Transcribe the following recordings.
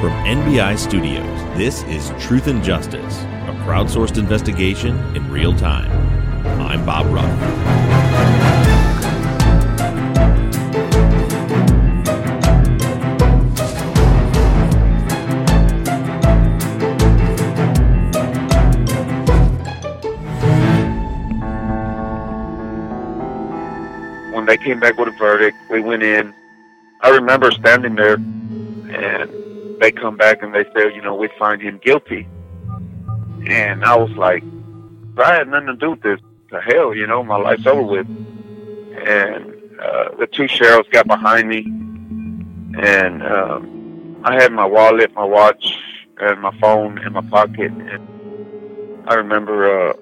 From NBI Studios, this is Truth and Justice, a crowdsourced investigation in real time. I'm Bob Ruff. when they came back with a verdict, we went in. I remember standing there, and they come back and they say, you know, we find him guilty. And I was like, I had nothing to do with this. To hell, you know, my life's over with. And uh, the two sheriffs got behind me, and um, I had my wallet, my watch, and my phone in my pocket. And I remember uh,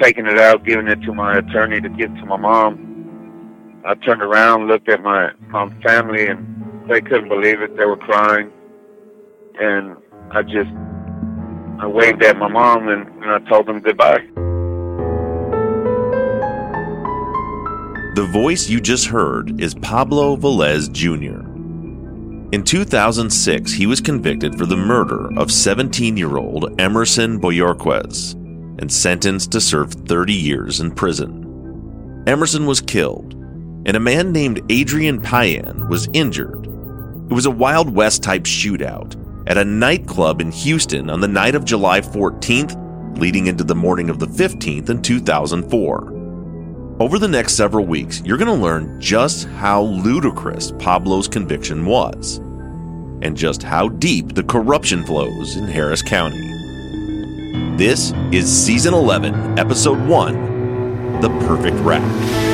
taking it out, giving it to my attorney to give to my mom. I turned around, looked at my, my family, and they couldn't believe it. They were crying. And I just, I waved at my mom and, and I told them goodbye. The voice you just heard is Pablo Velez Jr. In 2006, he was convicted for the murder of 17 year old Emerson Bojorquez and sentenced to serve 30 years in prison. Emerson was killed, and a man named Adrian Payan was injured. It was a Wild West type shootout at a nightclub in Houston on the night of July 14th, leading into the morning of the 15th in 2004. Over the next several weeks, you're going to learn just how ludicrous Pablo's conviction was, and just how deep the corruption flows in Harris County. This is Season 11, Episode 1 The Perfect Rack.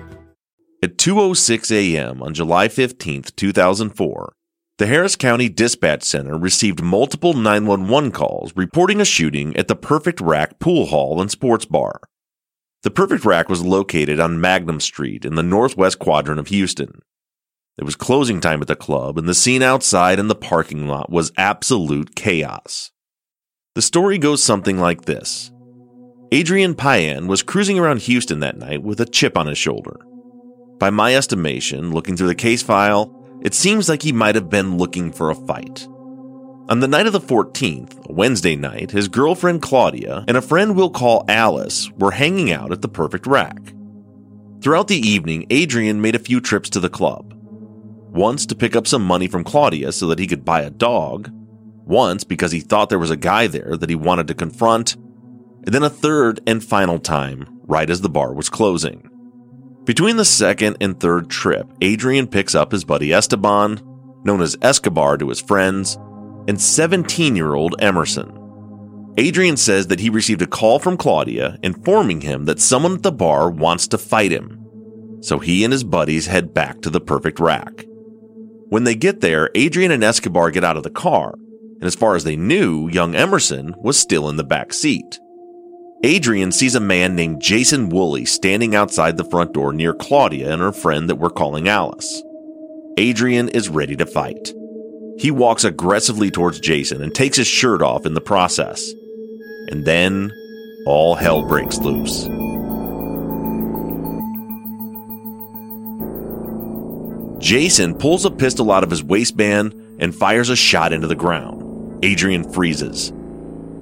At 2:06 a.m. on July 15, 2004, the Harris County Dispatch Center received multiple 911 calls reporting a shooting at the Perfect Rack Pool Hall and Sports Bar. The Perfect Rack was located on Magnum Street in the northwest quadrant of Houston. It was closing time at the club, and the scene outside in the parking lot was absolute chaos. The story goes something like this Adrian Payan was cruising around Houston that night with a chip on his shoulder. By my estimation, looking through the case file, it seems like he might have been looking for a fight. On the night of the 14th, a Wednesday night, his girlfriend Claudia and a friend we'll call Alice were hanging out at the Perfect Rack. Throughout the evening, Adrian made a few trips to the club. Once to pick up some money from Claudia so that he could buy a dog, once because he thought there was a guy there that he wanted to confront, and then a third and final time right as the bar was closing. Between the second and third trip, Adrian picks up his buddy Esteban, known as Escobar to his friends, and 17 year old Emerson. Adrian says that he received a call from Claudia informing him that someone at the bar wants to fight him. So he and his buddies head back to the perfect rack. When they get there, Adrian and Escobar get out of the car, and as far as they knew, young Emerson was still in the back seat. Adrian sees a man named Jason Woolley standing outside the front door near Claudia and her friend that we're calling Alice. Adrian is ready to fight. He walks aggressively towards Jason and takes his shirt off in the process. And then all hell breaks loose. Jason pulls a pistol out of his waistband and fires a shot into the ground. Adrian freezes.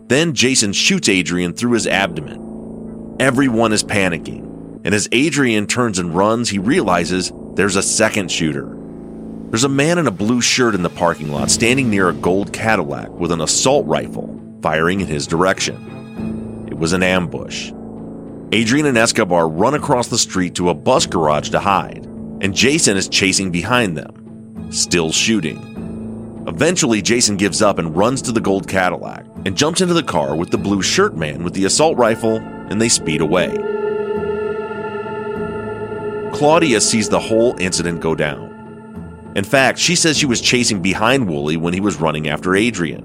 Then Jason shoots Adrian through his abdomen. Everyone is panicking, and as Adrian turns and runs, he realizes there's a second shooter. There's a man in a blue shirt in the parking lot standing near a gold Cadillac with an assault rifle firing in his direction. It was an ambush. Adrian and Escobar run across the street to a bus garage to hide, and Jason is chasing behind them, still shooting. Eventually, Jason gives up and runs to the gold Cadillac and jumps into the car with the blue shirt man with the assault rifle, and they speed away. Claudia sees the whole incident go down. In fact, she says she was chasing behind Woolley when he was running after Adrian.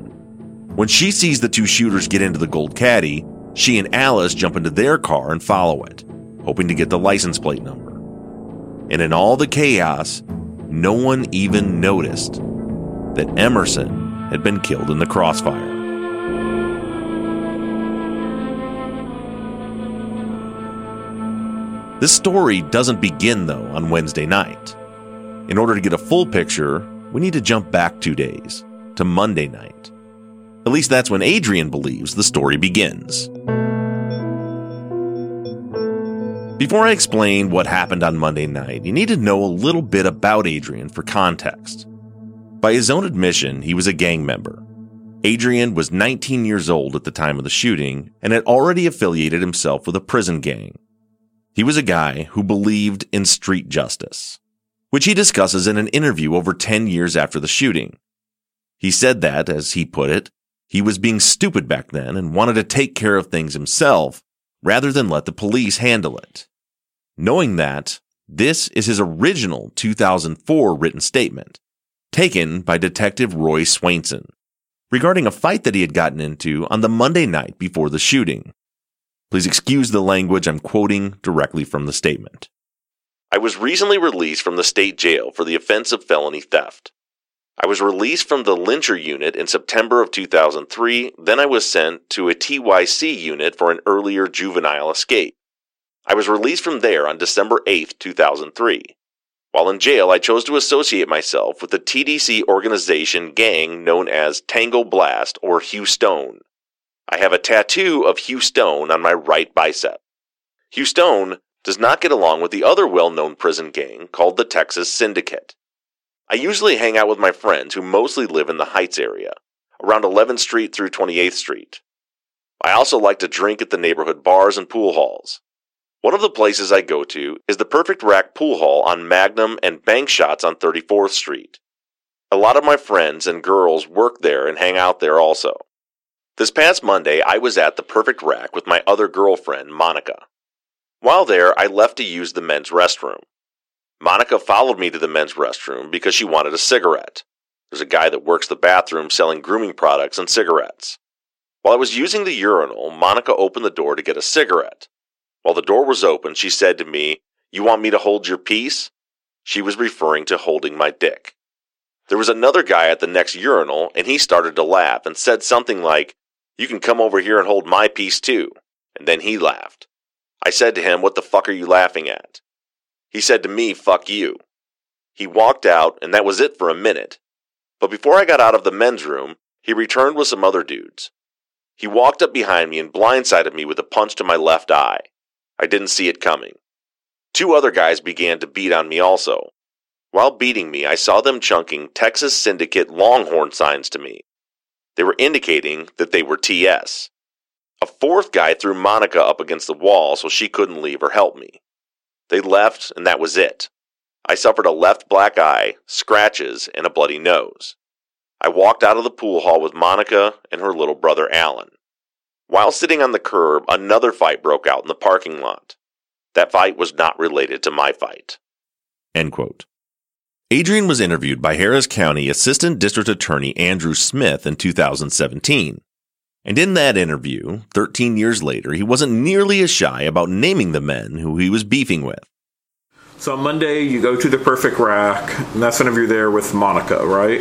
When she sees the two shooters get into the gold caddy, she and Alice jump into their car and follow it, hoping to get the license plate number. And in all the chaos, no one even noticed that Emerson had been killed in the crossfire. This story doesn't begin, though, on Wednesday night. In order to get a full picture, we need to jump back two days to Monday night. At least that's when Adrian believes the story begins. Before I explain what happened on Monday night, you need to know a little bit about Adrian for context. By his own admission, he was a gang member. Adrian was 19 years old at the time of the shooting and had already affiliated himself with a prison gang. He was a guy who believed in street justice, which he discusses in an interview over 10 years after the shooting. He said that, as he put it, he was being stupid back then and wanted to take care of things himself rather than let the police handle it. Knowing that, this is his original 2004 written statement, taken by Detective Roy Swainson, regarding a fight that he had gotten into on the Monday night before the shooting. Please excuse the language I'm quoting directly from the statement. I was recently released from the state jail for the offense of felony theft. I was released from the Lychner unit in September of 2003, then I was sent to a TYC unit for an earlier juvenile escape. I was released from there on December 8, 2003. While in jail, I chose to associate myself with the TDC organization gang known as Tango Blast or Houstone. I have a tattoo of Houstone on my right bicep. Houstone does not get along with the other well known prison gang called the Texas Syndicate. I usually hang out with my friends who mostly live in the Heights area, around 11th Street through 28th Street. I also like to drink at the neighborhood bars and pool halls. One of the places I go to is the Perfect Rack Pool Hall on Magnum and Bank Shots on 34th Street. A lot of my friends and girls work there and hang out there also. This past Monday, I was at the Perfect Rack with my other girlfriend, Monica. While there, I left to use the men's restroom. Monica followed me to the men's restroom because she wanted a cigarette. There's a guy that works the bathroom selling grooming products and cigarettes. While I was using the urinal, Monica opened the door to get a cigarette. While the door was open, she said to me, You want me to hold your piece? She was referring to holding my dick. There was another guy at the next urinal, and he started to laugh and said something like, You can come over here and hold my piece too. And then he laughed. I said to him, What the fuck are you laughing at? He said to me, fuck you. He walked out, and that was it for a minute. But before I got out of the men's room, he returned with some other dudes. He walked up behind me and blindsided me with a punch to my left eye. I didn't see it coming. Two other guys began to beat on me also. While beating me, I saw them chunking Texas Syndicate Longhorn signs to me. They were indicating that they were TS. A fourth guy threw Monica up against the wall so she couldn't leave or help me. They left, and that was it. I suffered a left black eye, scratches, and a bloody nose. I walked out of the pool hall with Monica and her little brother Alan. While sitting on the curb, another fight broke out in the parking lot. That fight was not related to my fight. End quote. Adrian was interviewed by Harris County Assistant District Attorney Andrew Smith in 2017. And in that interview, 13 years later, he wasn't nearly as shy about naming the men who he was beefing with. So on Monday, you go to the Perfect Rack, and that's whenever you're there with Monica, right?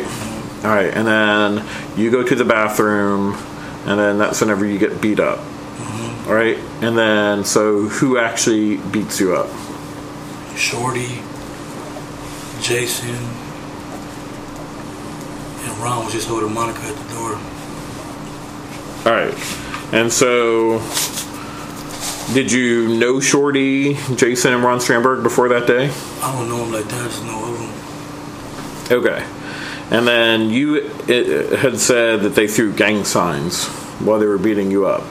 All right, and then you go to the bathroom, and then that's whenever you get beat up. Mm-hmm. All right, and then so who actually beats you up? Shorty, Jason, and Ron was just holding Monica at the door. All right. And so, did you know Shorty, Jason, and Ron Strandberg before that day? I don't know him like that. I just know of him. Okay. And then you it, had said that they threw gang signs while they were beating you up.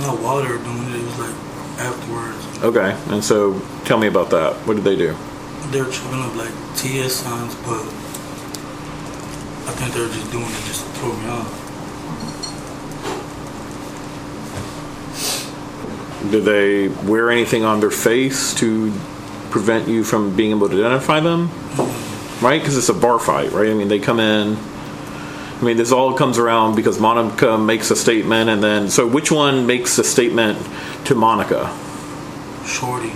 Not while they were doing it. It was like afterwards. Okay. And so, tell me about that. What did they do? They were chucking up like TS signs, but I think they're just doing it just to throw me off. Do they wear anything on their face to prevent you from being able to identify them? Mm-hmm. Right? Because it's a bar fight, right? I mean, they come in. I mean, this all comes around because Monica makes a statement, and then so which one makes a statement to Monica? Shorty.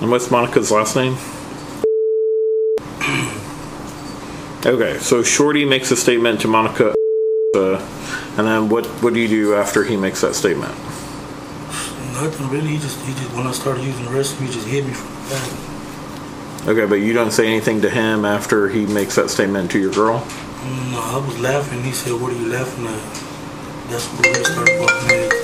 And what's Monica's last name? Okay, so Shorty makes a statement to Monica, uh, and then what what do you do after he makes that statement? Nothing really. He just, he just when I started using the restroom, he just hit me from the back. Okay, but you don't say anything to him after he makes that statement to your girl? No, I was laughing. He said, "What are you laughing at?" That's what really started.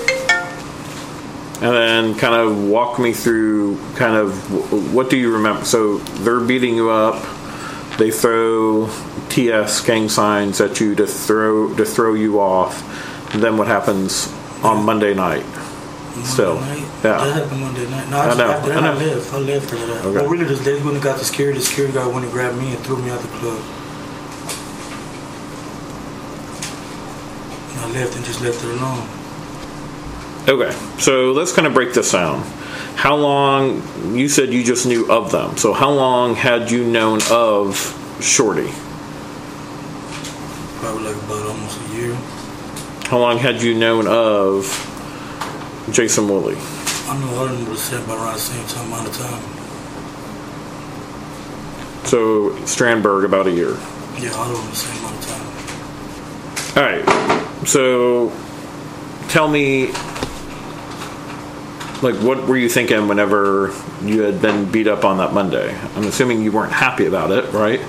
And then kind of walk me through kind of what do you remember? So they're beating you up. They throw TS gang signs at you to throw to throw you off. And then what happens on Monday night? Still, Monday night? yeah. That happened Monday night. No, I, I just, know, after that, I I, left. I left after that. Okay. Well, really, just they went and got the security. The security guy went and grabbed me and threw me out the club. And I left and just left it alone. Okay, so let's kind of break this down. How long? You said you just knew of them. So how long had you known of Shorty? Probably like about almost a year. How long had you known of Jason Woolley? I of them were set by around the same time amount of time. So Strandberg about a year. Yeah, them the same amount of time. All right. So tell me, like, what were you thinking whenever you had been beat up on that Monday? I'm assuming you weren't happy about it, right?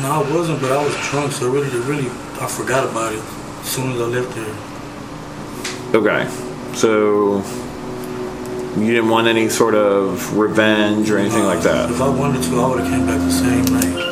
No, I wasn't, but I was drunk, so really, really, I forgot about it as soon as I left there. Okay. So you didn't want any sort of revenge or anything like that. If I wanted to, I would have came back the same night.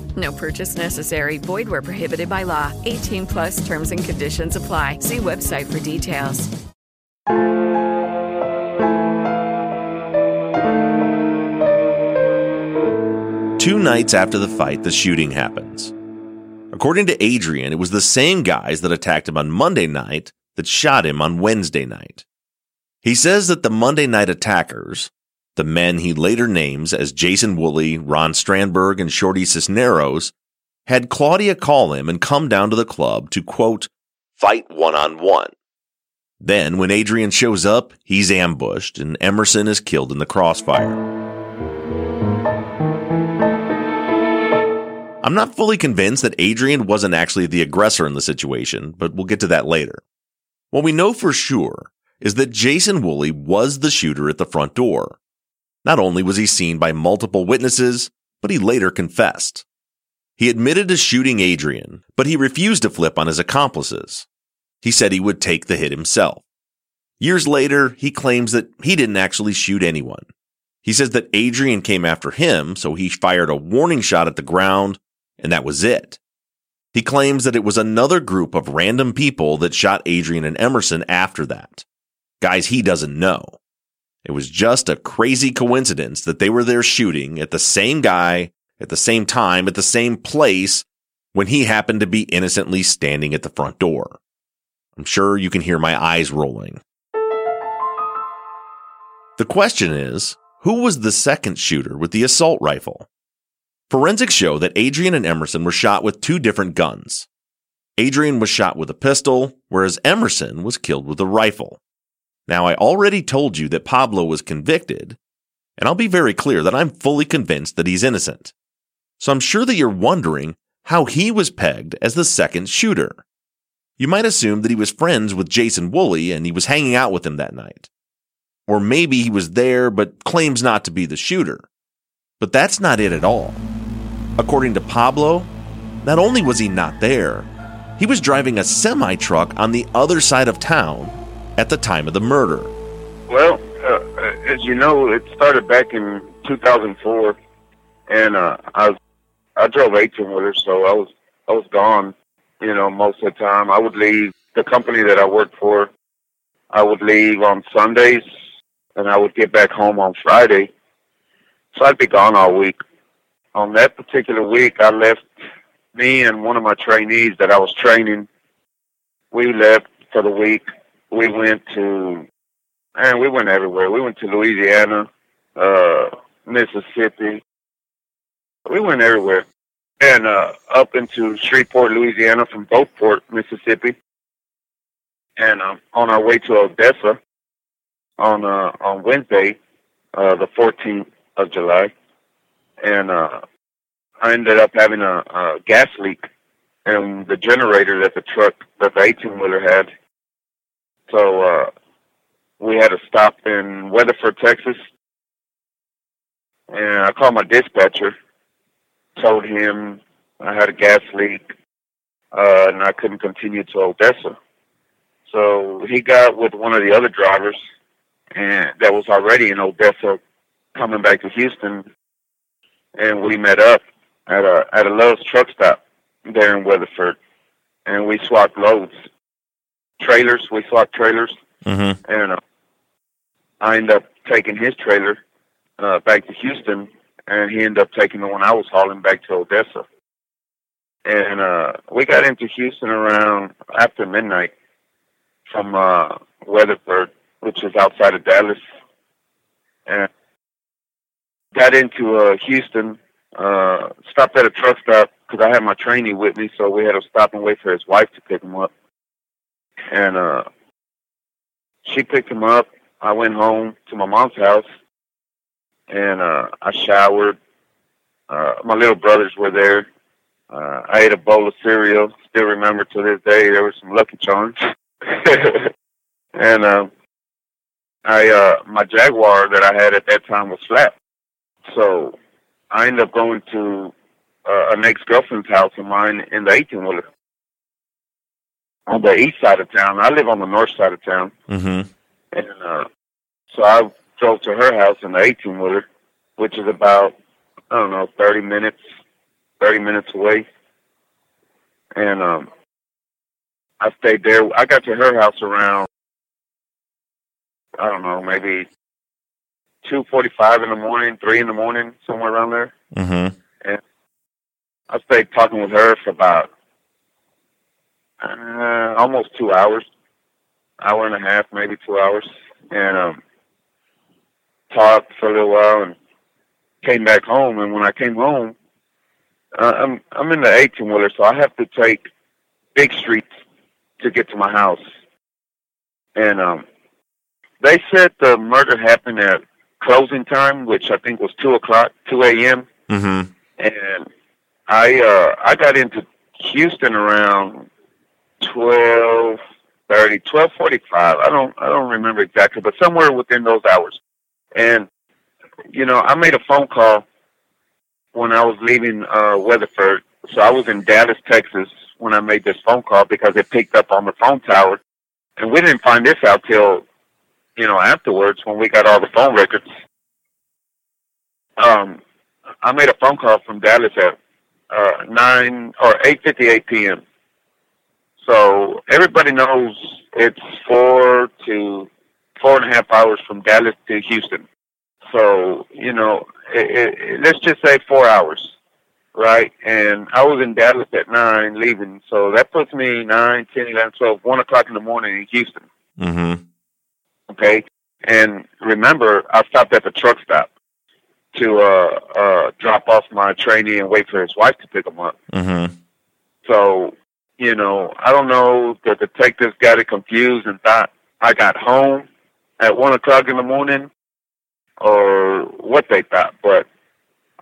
No purchase necessary. Void where prohibited by law. 18 plus terms and conditions apply. See website for details. Two nights after the fight, the shooting happens. According to Adrian, it was the same guys that attacked him on Monday night that shot him on Wednesday night. He says that the Monday night attackers, the men he later names as Jason Woolley, Ron Strandberg, and Shorty Cisneros, had Claudia call him and come down to the club to quote, fight one on one. Then, when Adrian shows up, he's ambushed and Emerson is killed in the crossfire. I'm not fully convinced that Adrian wasn't actually the aggressor in the situation, but we'll get to that later. What we know for sure is that Jason Woolley was the shooter at the front door. Not only was he seen by multiple witnesses, but he later confessed. He admitted to shooting Adrian, but he refused to flip on his accomplices. He said he would take the hit himself. Years later, he claims that he didn't actually shoot anyone. He says that Adrian came after him, so he fired a warning shot at the ground, and that was it. He claims that it was another group of random people that shot Adrian and Emerson after that. Guys he doesn't know. It was just a crazy coincidence that they were there shooting at the same guy, at the same time, at the same place, when he happened to be innocently standing at the front door. I'm sure you can hear my eyes rolling. The question is, who was the second shooter with the assault rifle? Forensics show that Adrian and Emerson were shot with two different guns. Adrian was shot with a pistol, whereas Emerson was killed with a rifle. Now, I already told you that Pablo was convicted, and I'll be very clear that I'm fully convinced that he's innocent. So I'm sure that you're wondering how he was pegged as the second shooter. You might assume that he was friends with Jason Woolley and he was hanging out with him that night. Or maybe he was there but claims not to be the shooter. But that's not it at all. According to Pablo, not only was he not there, he was driving a semi truck on the other side of town at the time of the murder. Well, uh, as you know, it started back in 2004, and uh, I I drove 18 wheelers, so I was I was gone. You know, most of the time I would leave the company that I worked for. I would leave on Sundays, and I would get back home on Friday. So I'd be gone all week. On that particular week, I left me and one of my trainees that I was training. We left for the week. We went to, and we went everywhere. We went to Louisiana, uh, Mississippi, we went everywhere, and uh, up into Shreveport, Louisiana, from Gulfport, Mississippi, and um, on our way to Odessa on uh, on Wednesday, uh, the 14th of July, and uh, I ended up having a, a gas leak in the generator that the truck that the 18 wheeler had. So uh, we had to stop in Weatherford, Texas, and I called my dispatcher told him I had a gas leak uh, and I couldn't continue to Odessa. So he got with one of the other drivers, and that was already in Odessa, coming back to Houston, and we met up at a at a Love's truck stop there in Weatherford, and we swapped loads, trailers. We swapped trailers, Mm-hmm. and uh, I ended up taking his trailer uh, back to Houston, and he ended up taking the one I was hauling back to Odessa. And uh, we got into Houston around after midnight from uh, Weatherford, which is outside of Dallas, and got into uh, Houston. Uh, stopped at a truck stop because I had my trainee with me, so we had to stop and wait for his wife to pick him up. And uh, she picked him up. I went home to my mom's house, and uh, I showered. Uh, my little brothers were there. Uh, I ate a bowl of cereal. Still remember to this day there were some Lucky Charms. and uh, I uh, my Jaguar that I had at that time was flat, so I ended up going to uh, an ex girlfriend's house of mine in the eighteen wheeler on the east side of town. I live on the north side of town, Mm-hmm. and uh, so I drove to her house in the eighteen wheeler, which is about I don't know thirty minutes, thirty minutes away, and um, I stayed there. I got to her house around I don't know maybe two forty-five in the morning, three in the morning, somewhere around there. Mm-hmm. And I stayed talking with her for about uh, almost two hours, hour and a half, maybe two hours, and um, talked for a little while and came back home. And when I came home, uh, I'm I'm in the eighteen wheeler, so I have to take big streets to get to my house. And um, they said the murder happened at closing time, which I think was two o'clock, two a.m. Mm-hmm. And I uh, I got into Houston around twelve thirty, twelve forty five. I don't I don't remember exactly, but somewhere within those hours. And you know, I made a phone call when I was leaving uh Weatherford. So I was in Dallas, Texas when I made this phone call because it picked up on the phone tower. And we didn't find this out till, you know, afterwards when we got all the phone records. um, I made a phone call from Dallas at uh, nine or eight fifty eight p.m. So everybody knows it's four to four and a half hours from Dallas to Houston. So you know, it, it, let's just say four hours, right? And I was in Dallas at nine, leaving, so that puts me nine, ten, eleven, twelve, one o'clock in the morning in Houston. Mm-hmm. Okay, and remember, I stopped at the truck stop to uh, uh, drop off my trainee and wait for his wife to pick him up. Mm-hmm. So, you know, I don't know. The detectives got it confused and thought I got home at one o'clock in the morning, or what they thought. But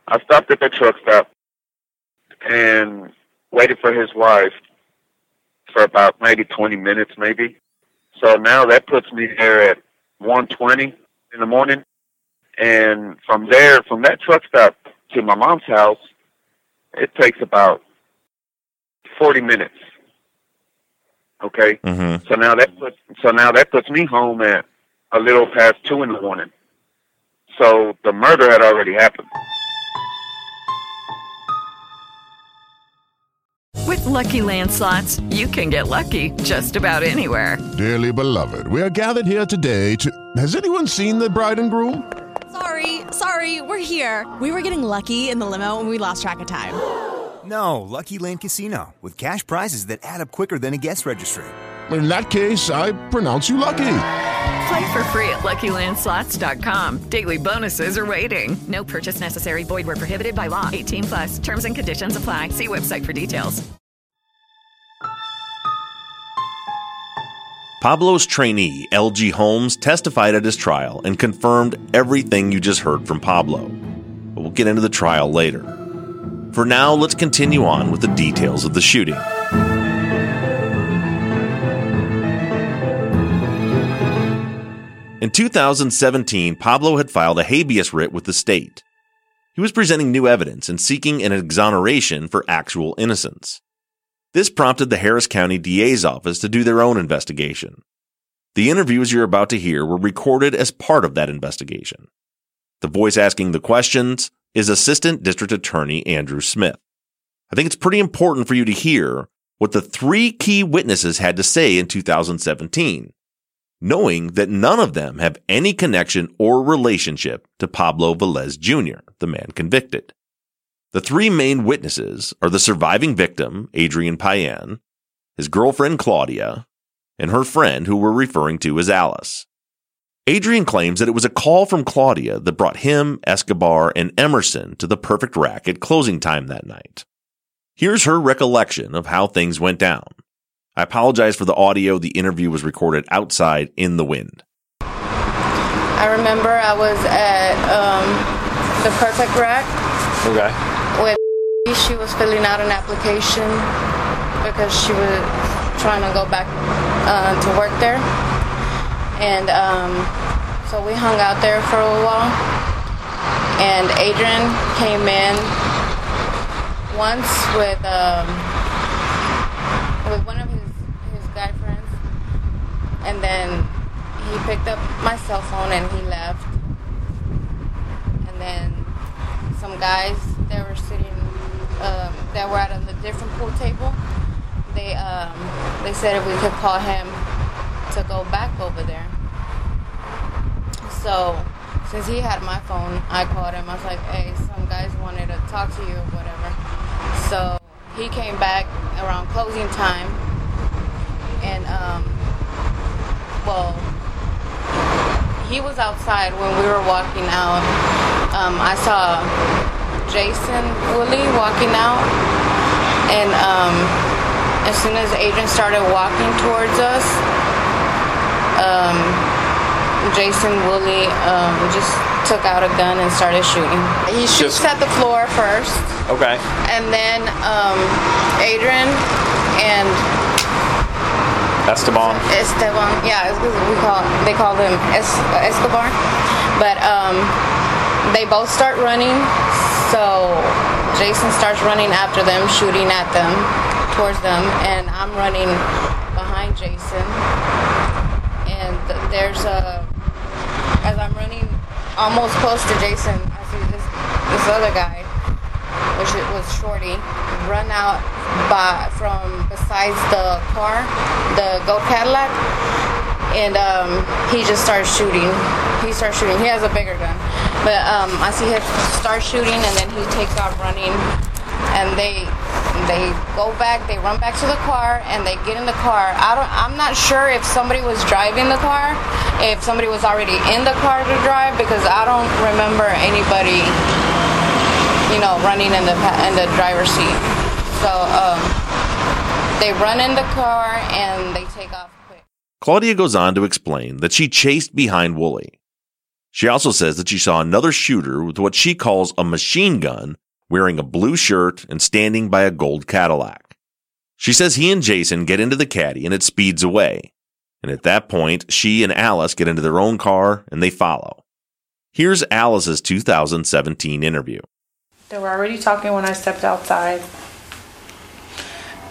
I stopped at the truck stop and waited for his wife for about maybe twenty minutes, maybe. So now that puts me there at one twenty in the morning, and from there, from that truck stop to my mom's house, it takes about 40 minutes. Okay. Mm-hmm. So now that puts so now that puts me home at a little past two in the morning. So the murder had already happened. With Lucky Land slots, you can get lucky just about anywhere. Dearly beloved, we are gathered here today to. Has anyone seen the bride and groom? Sorry, sorry, we're here. We were getting lucky in the limo and we lost track of time. No, Lucky Land Casino, with cash prizes that add up quicker than a guest registry. In that case, I pronounce you lucky. Play for free at LuckyLandSlots.com. Daily bonuses are waiting. No purchase necessary. Void where prohibited by law. 18 plus. Terms and conditions apply. See website for details. Pablo's trainee, LG Holmes, testified at his trial and confirmed everything you just heard from Pablo. But we'll get into the trial later. For now, let's continue on with the details of the shooting. In 2017, Pablo had filed a habeas writ with the state. He was presenting new evidence and seeking an exoneration for actual innocence. This prompted the Harris County DA's office to do their own investigation. The interviews you're about to hear were recorded as part of that investigation. The voice asking the questions is Assistant District Attorney Andrew Smith. I think it's pretty important for you to hear what the three key witnesses had to say in 2017, knowing that none of them have any connection or relationship to Pablo Velez Jr., the man convicted. The three main witnesses are the surviving victim, Adrian Payan, his girlfriend Claudia, and her friend who we're referring to as Alice. Adrian claims that it was a call from Claudia that brought him, Escobar, and Emerson to the perfect rack at closing time that night. Here's her recollection of how things went down. I apologize for the audio. The interview was recorded outside in the wind. I remember I was at um, the Perfect Rack Okay. with she was filling out an application because she was trying to go back uh, to work there. And um, so we hung out there for a while. And Adrian came in once with um, with one of his, his guy friends. And then he picked up my cell phone and he left. And then some guys that were sitting um, that were at a different pool table. They um, they said if we could call him to go back over there. So since he had my phone, I called him. I was like, "Hey, some guys wanted to talk to you, or whatever." So he came back around closing time, and um, well, he was outside when we were walking out. Um, I saw Jason Woolley walking out, and um, as soon as Adrian started walking towards us, um, Jason Woolley um, just took out a gun and started shooting. He shoots at the floor first, Okay. and then um, Adrian and Esteban. Esteban. Yeah, we call they call him es- Escobar. But um, they both start running. So Jason starts running after them, shooting at them, towards them, and I'm running behind Jason. And th- there's a as I'm running almost close to Jason, I see this this other guy, which was Shorty, run out by from besides the car, the gold Cadillac, and um, he just starts shooting. He starts shooting. He has a bigger gun, but um, I see him start shooting, and then he takes off running, and they they go back. They run back to the car, and they get in the car. I don't. I'm not sure if somebody was driving the car, if somebody was already in the car to drive, because I don't remember anybody, you know, running in the in the driver's seat. So um, they run in the car and they take off. Quick. Claudia goes on to explain that she chased behind Woolley. She also says that she saw another shooter with what she calls a machine gun wearing a blue shirt and standing by a gold Cadillac. She says he and Jason get into the caddy and it speeds away. And at that point, she and Alice get into their own car and they follow. Here's Alice's 2017 interview. They were already talking when I stepped outside.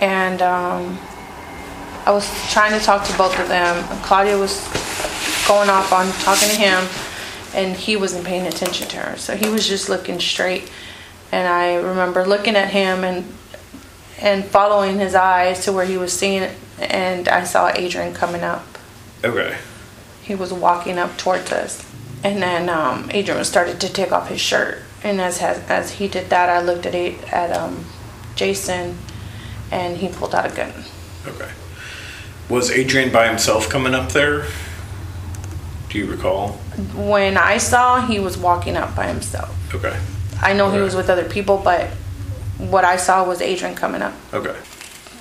And um, I was trying to talk to both of them. Claudia was going off on talking to him, and he wasn't paying attention to her. So he was just looking straight. And I remember looking at him and and following his eyes to where he was seeing it, and I saw Adrian coming up. Okay. He was walking up towards us, and then um, Adrian started to take off his shirt. And as as, he did that, I looked at A- at um, Jason, and he pulled out a gun. Okay. Was Adrian by himself coming up there? Do you recall? When I saw, he was walking up by himself. Okay. I know he was with other people, but what I saw was Adrian coming up. Okay.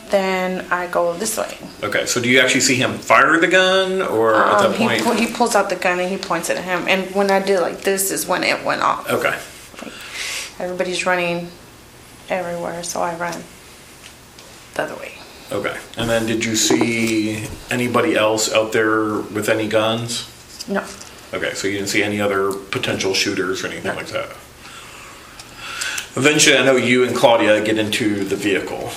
Then I go this way. Okay. So do you actually see him fire the gun, or at Um, that he, point? pu- he pulls out the gun and he points it at him. And when I did like this, is when it went off. okay. Everybody's running everywhere, so I run the other way. Okay. And then did you see anybody else out there with any guns? No. Okay, so you didn't see any other potential shooters or anything like that. Eventually, I know you and Claudia get into the vehicle.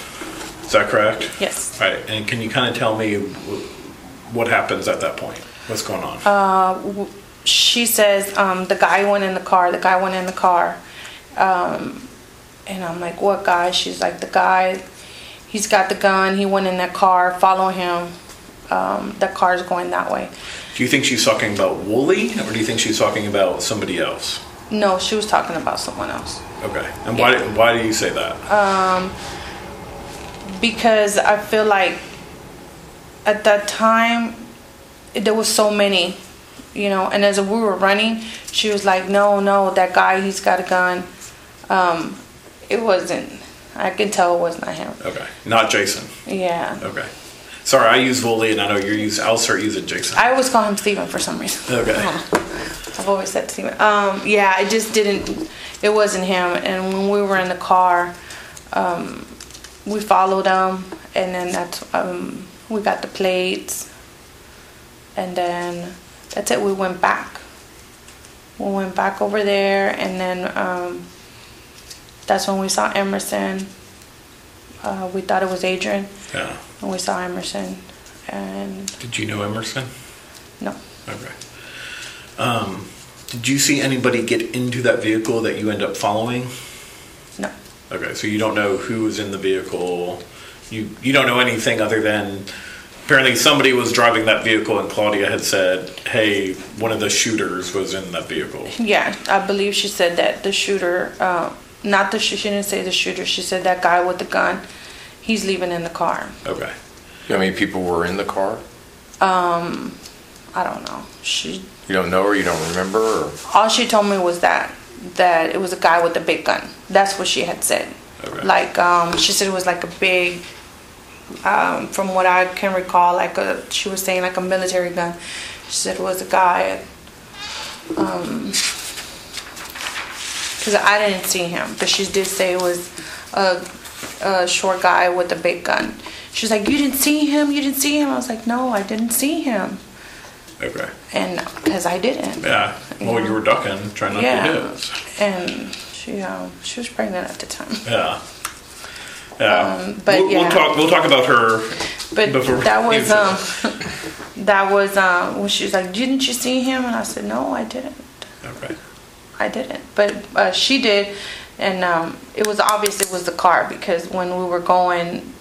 Is that correct? Yes. Right. And can you kind of tell me wh- what happens at that point? What's going on? Uh, w- she says um, the guy went in the car. The guy went in the car, um, and I'm like, "What guy?" She's like, "The guy. He's got the gun. He went in that car. Follow him. Um, the car's going that way." Do you think she's talking about Woolley, or do you think she's talking about somebody else? No, she was talking about someone else. Okay. And why? Why do you say that? Um, because I feel like at that time there was so many, you know. And as we were running, she was like, "No, no, that guy, he's got a gun." Um, it wasn't. I can tell it was not him. Okay. Not Jason. Yeah. Okay. Sorry, I use Woolley, and I know you're using. I'll start using Jason. I always call him Steven for some reason. Okay. I've always said Steven. Um, yeah, I just didn't, it wasn't him. And when we were in the car, um, we followed him, and then that's, um, we got the plates, and then that's it, we went back. We went back over there, and then um, that's when we saw Emerson. Uh, we thought it was Adrian, Yeah. and we saw Emerson, and Did you know Emerson? no. Okay. Um, did you see anybody get into that vehicle that you end up following? No. Okay, so you don't know who was in the vehicle. You you don't know anything other than apparently somebody was driving that vehicle and Claudia had said, "Hey, one of the shooters was in that vehicle." Yeah, I believe she said that the shooter, uh, not the sh- she didn't say the shooter. She said that guy with the gun, he's leaving in the car. Okay. How many people were in the car? Um, I don't know. She You don't know or you don't remember? Or? all she told me was that that it was a guy with a big gun. That's what she had said. Like um, she said it was like a big, um, from what I can recall, like a she was saying like a military gun. She said it was a guy. Um, because I didn't see him, but she did say it was a, a short guy with a big gun. She was like, "You didn't see him? You didn't see him?" I was like, "No, I didn't see him," Okay. and because I didn't. Yeah. Well, you were ducking, trying not Yeah. to hit. and she um, she was pregnant at the time. Yeah. Yeah. Um, but we'll, yeah. we'll talk. We'll talk about her. But before that was um, that was um when she was like, "Didn't you see him?" And I said, "No, I didn't." Okay. I didn't. But uh, she did, and um, it was obvious it was the car because when we were going,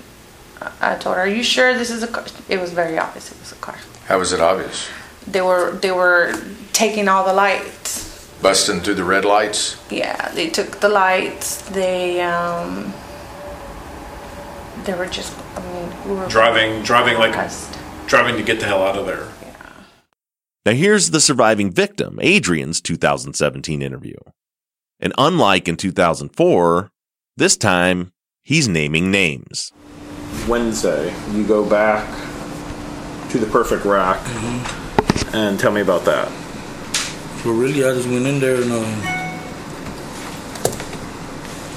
I told her, "Are you sure this is a car?" It was very obvious it was a car. How was it obvious? They were they were taking all the lights. Busting through the red lights? Yeah, they took the lights. They um, they were just. I mean, we were Driving, driving like driving to get the hell out of there. Yeah. Now, here's the surviving victim, Adrian's 2017 interview. And unlike in 2004, this time he's naming names. Wednesday, you go back to the perfect rack Mm-hmm. And tell me about that. Well, really, I just went in there and um,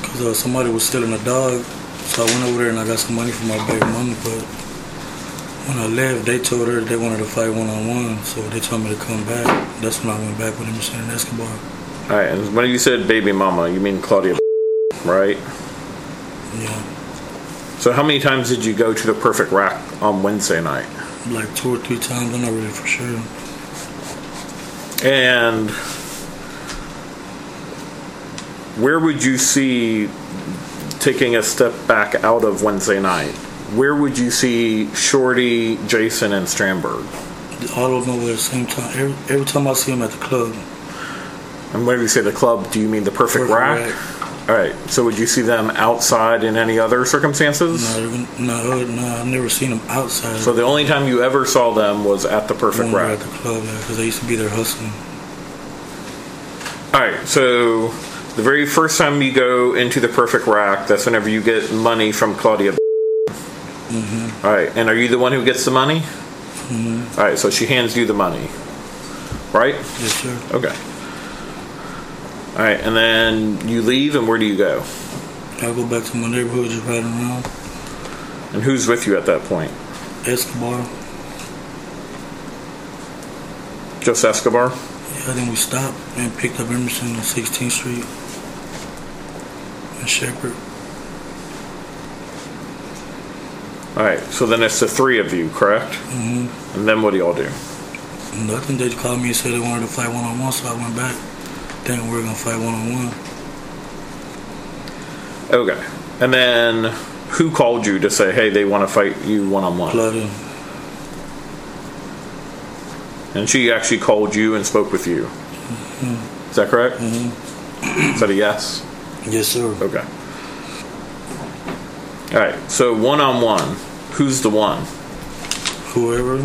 cause uh, somebody was stealing a dog, so I went over there and I got some money from my baby mama. But when I left, they told her they wanted to fight one on one, so they told me to come back. That's when I went back with Emerson and Escobar. All right, and when you said baby mama, you mean Claudia, right? Yeah, So how many times did you go to the perfect rack on Wednesday night? like two or three times. I'm not really for sure. And where would you see taking a step back out of Wednesday night? Where would you see Shorty, Jason, and Strandberg? All of them were at the same time. Every, every time I see them at the club, And when you say the club, do you mean the perfect, Perfect rack? All right. So would you see them outside in any other circumstances? even, no, no, I've never seen them outside. So the only time you ever saw them was at the perfect rack. at the club because I used to be there hustling. All right, so the very first time you go into the perfect rack, that's whenever you get money from Claudia. Mm-hmm. All right, and are you the one who gets the money? Mm-hmm. All right, so she hands you the money, right? Yes, sir. Okay. All right, and then you leave, and where do you go? I go back to my neighborhood, just riding around. And who's with you at that point? Escobar. Just Escobar? Yeah, then we stopped and picked up Emerson on 16th Street and Shepherd. All right, so then it's the three of you, correct? Mm-hmm. And then what do y'all do? Nothing. They called me and said they wanted to fight one on one, so I went back. Thinking we're gonna fight one on one. Okay. And then who called you to say, hey, they want to fight you one on one? Claudia. And she actually called you and spoke with you. Is that correct? Mm-hmm. Is that a yes? Yes, sir. Okay. All right. So one on one, who's the one? Whoever.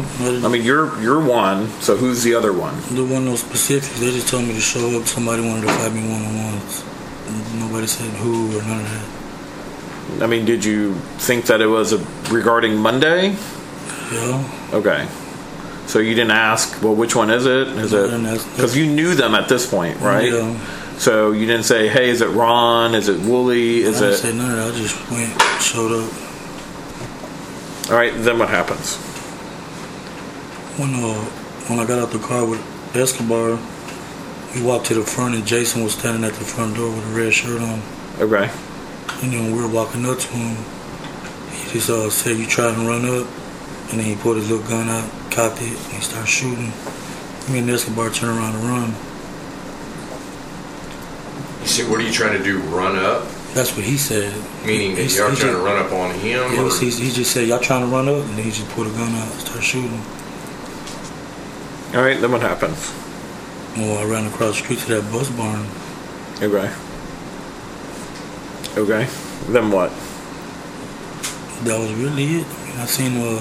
I mean, you're you're one. So who's the other one? The one no specific. They just told me to show up. Somebody wanted to fight me one on ones. Nobody said who or none of that. I mean, did you think that it was a, regarding Monday? Yeah. Okay. So you didn't ask, well, which one is it? Is No, it because you knew them at this point, right? Yeah. So you didn't say, hey, is it Ron? Is it Woolley? Is I didn't it? say none of that. I just went, showed up. All right. Then what happens? When uh, when I got out the car with Escobar, we walked to the front and Jason was standing at the front door with a red shirt on. Okay. And then when we were walking up to him, he just uh, said, "You try and run up," and then he pulled his little gun out, cocked it, and he started shooting. Me and Escobar turned around and run. You said, what are you trying to do? Run up? That's what he said. Meaning that He- y'all he trying to run up on him? Yeah, or- he, he just said, "Y'all trying to run up," and then he just pulled a gun out and started shooting. All right. Then what happens? Well, I ran across the street to that bus barn. Okay. Okay. Then what? That was really it. I seen uh,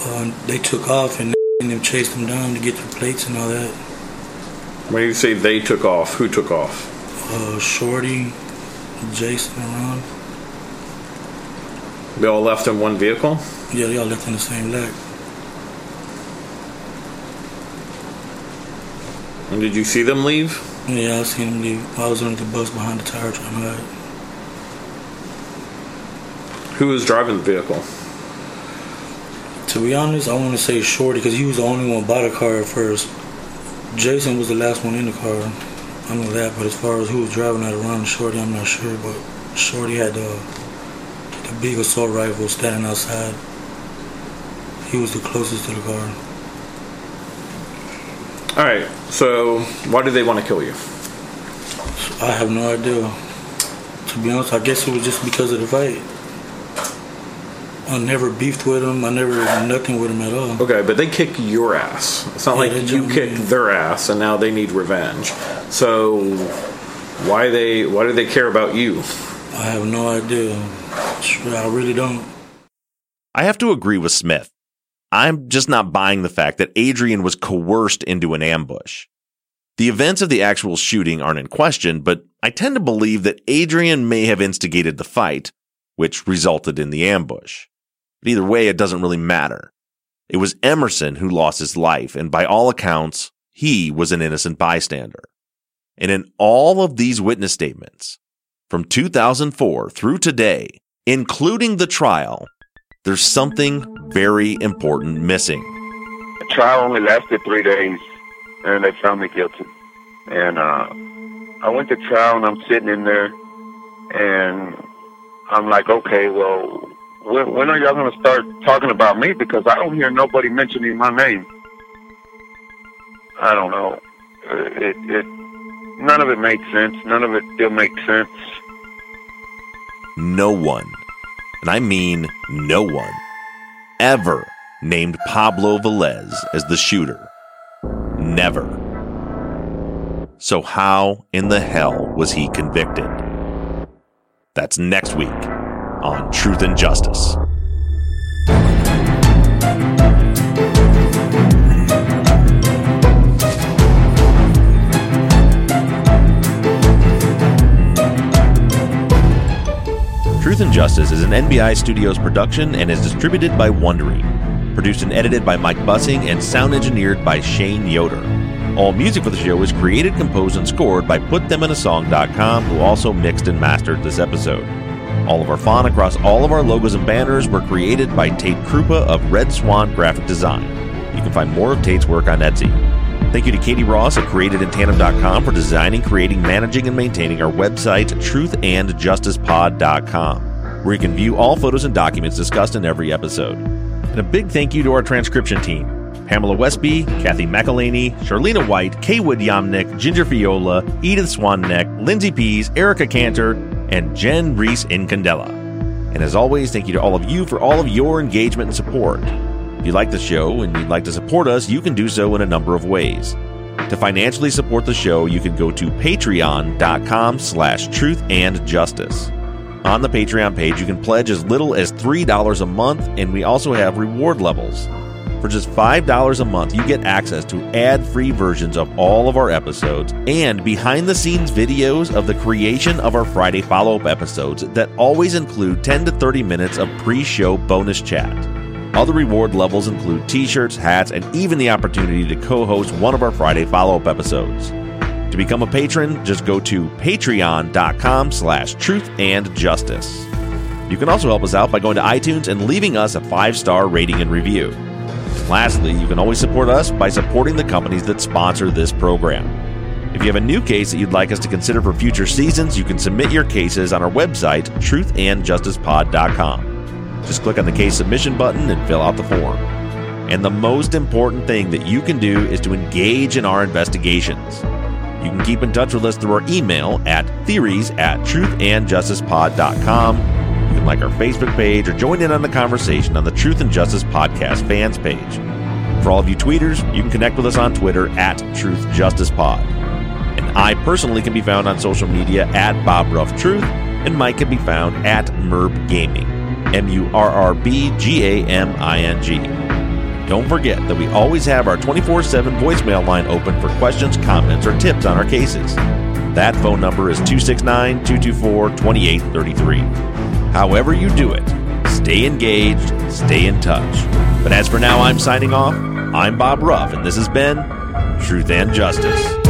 uh, they took off and them chased them down to get their plates and all that. When you say they took off, who took off? Uh, Shorty, Jason, and Ron. They all left in one vehicle. Yeah, they all left in the same leg. And did you see them leave? Yeah, I seen them leave. I was on the bus behind the tire trying to hide. Who was driving the vehicle? To be honest, I want to say Shorty because he was the only one by the car at first. Jason was the last one in the car. I know that, but as far as who was driving that around Shorty, I'm not sure. But Shorty had the the big assault rifle standing outside. He was the closest to the car. All right. So why do they want to kill you? I have no idea. To be honest, I guess it was just because of the fight. I never beefed with them. I never nothing with them at all. Okay, but they kick your ass. It's not Yeah, like you jumped kicked me. their ass and now they need revenge. So why they why do they care about you? I have no idea. I really don't. I have to agree with Smith. I'm just not buying the fact that Adrian was coerced into an ambush. The events of the actual shooting aren't in question, but I tend to believe that Adrian may have instigated the fight, which resulted in the ambush. But either way, it doesn't really matter. It was Emerson who lost his life, and by all accounts, he was an innocent bystander. And in all of these witness statements, from 2004 through today, including the trial, there's something very important missing. The trial only lasted three days, and they found me guilty. And uh, I went to trial, and I'm sitting in there, and I'm like, okay, well, when, when are y'all going to start talking about me? Because I don't hear nobody mentioning my name. I don't know. Uh, It, it, none of it makes sense. None of it still makes sense. no one, and I mean no one, ever named Pablo Velez as the shooter. Never. So, how in the hell was he convicted? That's next week on Truth and Justice. Truth and Justice is an NBI Studios production and is distributed by Wondery. Produced and edited by Mike Bussing and sound engineered by Shane Yoder. All music for the show is created, composed, and scored by PutThemInASong.com, who also mixed and mastered this episode. All of our font across all of our logos and banners were created by Tate Krupa of Red Swan Graphic Design. You can find more of Tate's work on Etsy. Thank you to Katie Ross at CreatedInTandem.com for designing, creating, managing, and maintaining our website, truthandjusticepod.com, where you can view all photos and documents discussed in every episode. And a big thank you to our transcription team Pamela Westby, Kathy McElhaney, Charlena White, Kaywood Yamnick, Ginger Fiola, Edith Swanneck, Lindsay Pease, Erica Cantor, and Jen Reese Incandela. And as always, thank you to all of you for all of your engagement and support. If you like the show and you'd like to support us, you can do so in a number of ways. To financially support the show, you can go to patreon.com slash truth and justice. On the Patreon page, you can pledge as little as $3 a month, and we also have reward levels. For just $5 a month, you get access to ad free versions of all of our episodes and behind the scenes videos of the creation of our Friday follow up episodes that always include 10 to 30 minutes of pre show bonus chat. Other reward levels include t shirts, hats, and even the opportunity to co host one of our Friday follow up episodes. To become a patron, just go to patreon.com slash truth and justice. You can also help us out by going to iTunes and leaving us a five star rating and review. Lastly, you can always support us by supporting the companies that sponsor this program. If you have a new case that you'd like us to consider for future seasons, you can submit your cases on our website, truthandjusticepod.com. Just click on the case submission button and fill out the form. And the most important thing that you can do is to engage in our investigations. You can keep in touch with us through our email at theories at truthandjusticepod.com. You can like our Facebook page or join in on the conversation on the Truth and Justice Podcast fans page. For all of you tweeters, you can connect with us on Twitter at Truth Justice Pod. And I personally can be found on social media at Bob Ruff Truth, and Mike can be found at Murrb Gaming. M U R R B G A M I N G. Don't forget that we always have our 24 7 voicemail line open for questions, comments, or tips on our cases. That phone number is 269 224 2833. However, you do it, stay engaged, stay in touch. But as for now, I'm signing off. I'm Bob Ruff, and this has been Truth and Justice.